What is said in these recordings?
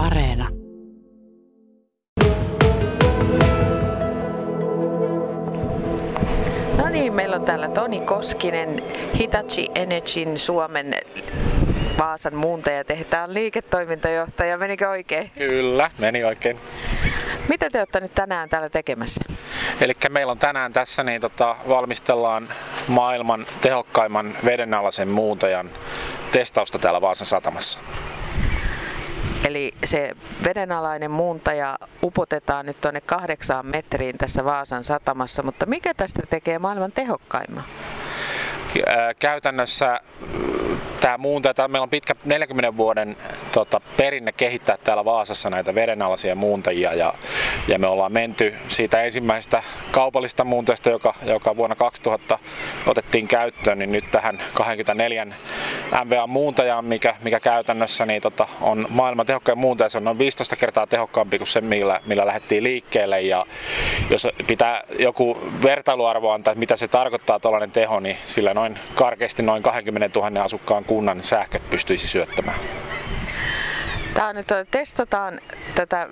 Areena. No niin, meillä on täällä Toni Koskinen, Hitachi Energyn Suomen Vaasan muuntajatehtaan liiketoimintajohtaja. Menikö oikein? Kyllä, meni oikein. Mitä te olette nyt tänään täällä tekemässä? Eli meillä on tänään tässä niin tota, valmistellaan maailman tehokkaimman vedenalaisen muuntajan testausta täällä Vaasan satamassa. Eli se vedenalainen muuntaja upotetaan nyt tuonne kahdeksaan metriin tässä Vaasan satamassa, mutta mikä tästä tekee maailman tehokkaimman? Käytännössä tämä muuntaja, meillä on pitkä 40 vuoden tota, perinne kehittää täällä Vaasassa näitä vedenalaisia muuntajia ja, ja me ollaan menty siitä ensimmäisestä kaupallista muuntajasta, joka, joka vuonna 2000 otettiin käyttöön, niin nyt tähän 24 MVA-muuntajaan, mikä, mikä käytännössä niin, tota, on maailman tehokkain muuntaja. Se on noin 15 kertaa tehokkaampi kuin se, millä, millä lähdettiin liikkeelle. Ja jos pitää joku vertailuarvo antaa, että mitä se tarkoittaa tuollainen teho, niin sillä noin karkeasti noin 20 000 asukkaan kunnan sähköt pystyisi syöttämään. Tämä nyt, testataan tätä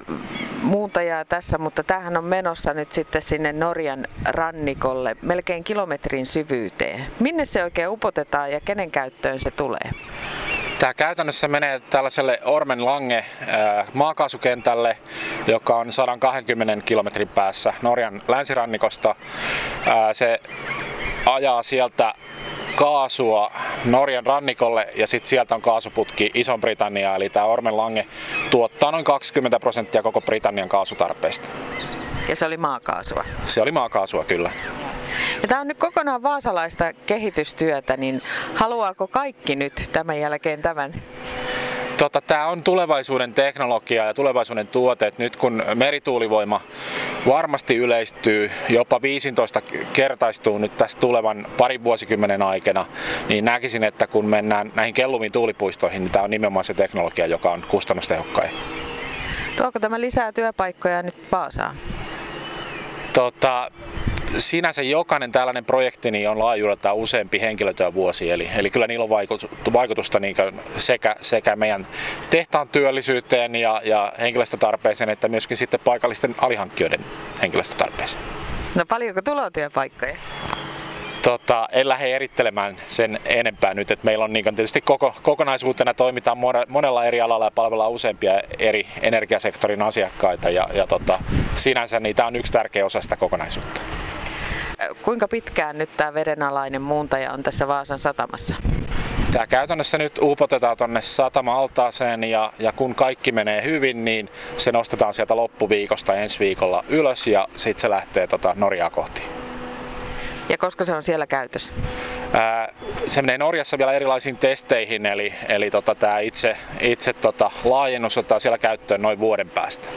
muuntajaa tässä, mutta tämähän on menossa nyt sitten sinne Norjan rannikolle melkein kilometrin syvyyteen. Minne se oikein upotetaan ja kenen käyttöön se tulee? Tämä käytännössä menee tällaiselle Ormen Lange maakaasukentälle, joka on 120 kilometrin päässä Norjan länsirannikosta. Se ajaa sieltä kaasua Norjan rannikolle ja sitten sieltä on kaasuputki iso britannia eli tämä Ormen Lange tuottaa noin 20 prosenttia koko Britannian kaasutarpeesta. Ja se oli maakaasua? Se oli maakaasua, kyllä. Ja tämä on nyt kokonaan vaasalaista kehitystyötä, niin haluaako kaikki nyt tämän jälkeen tämän? Tota, tämä on tulevaisuuden teknologia ja tulevaisuuden tuote. Nyt kun merituulivoima varmasti yleistyy, jopa 15 kertaistuu nyt tässä tulevan parin vuosikymmenen aikana, niin näkisin, että kun mennään näihin kelluviin tuulipuistoihin, niin tämä on nimenomaan se teknologia, joka on kustannustehokkain. Tuoko tämä lisää työpaikkoja nyt Paasaan? Tota, sinänsä jokainen tällainen projekti niin on laajuudeltaan useampi henkilötyövuosi, eli, eli kyllä niillä on vaikutusta niin sekä, sekä meidän tehtaan työllisyyteen ja, ja henkilöstötarpeeseen, että myöskin sitten paikallisten alihankkijoiden henkilöstötarpeeseen. No paljonko tulotyöpaikkoja? Tota, en lähde erittelemään sen enempää nyt, että meillä on niin tietysti koko, kokonaisuutena toimitaan monella eri alalla ja palvellaan useampia eri energiasektorin asiakkaita ja, ja tota, sinänsä niitä on yksi tärkeä osa sitä kokonaisuutta. Kuinka pitkään nyt tämä vedenalainen muuntaja on tässä Vaasan satamassa? Tämä käytännössä nyt upotetaan tuonne satama-altaaseen ja, ja kun kaikki menee hyvin, niin se nostetaan sieltä loppuviikosta ensi viikolla ylös ja sitten se lähtee tota Norjaa kohti. Ja koska se on siellä käytössä? Ää, se menee Norjassa vielä erilaisiin testeihin, eli, eli tota, tämä itse, itse tota, laajennus ottaa siellä käyttöön noin vuoden päästä.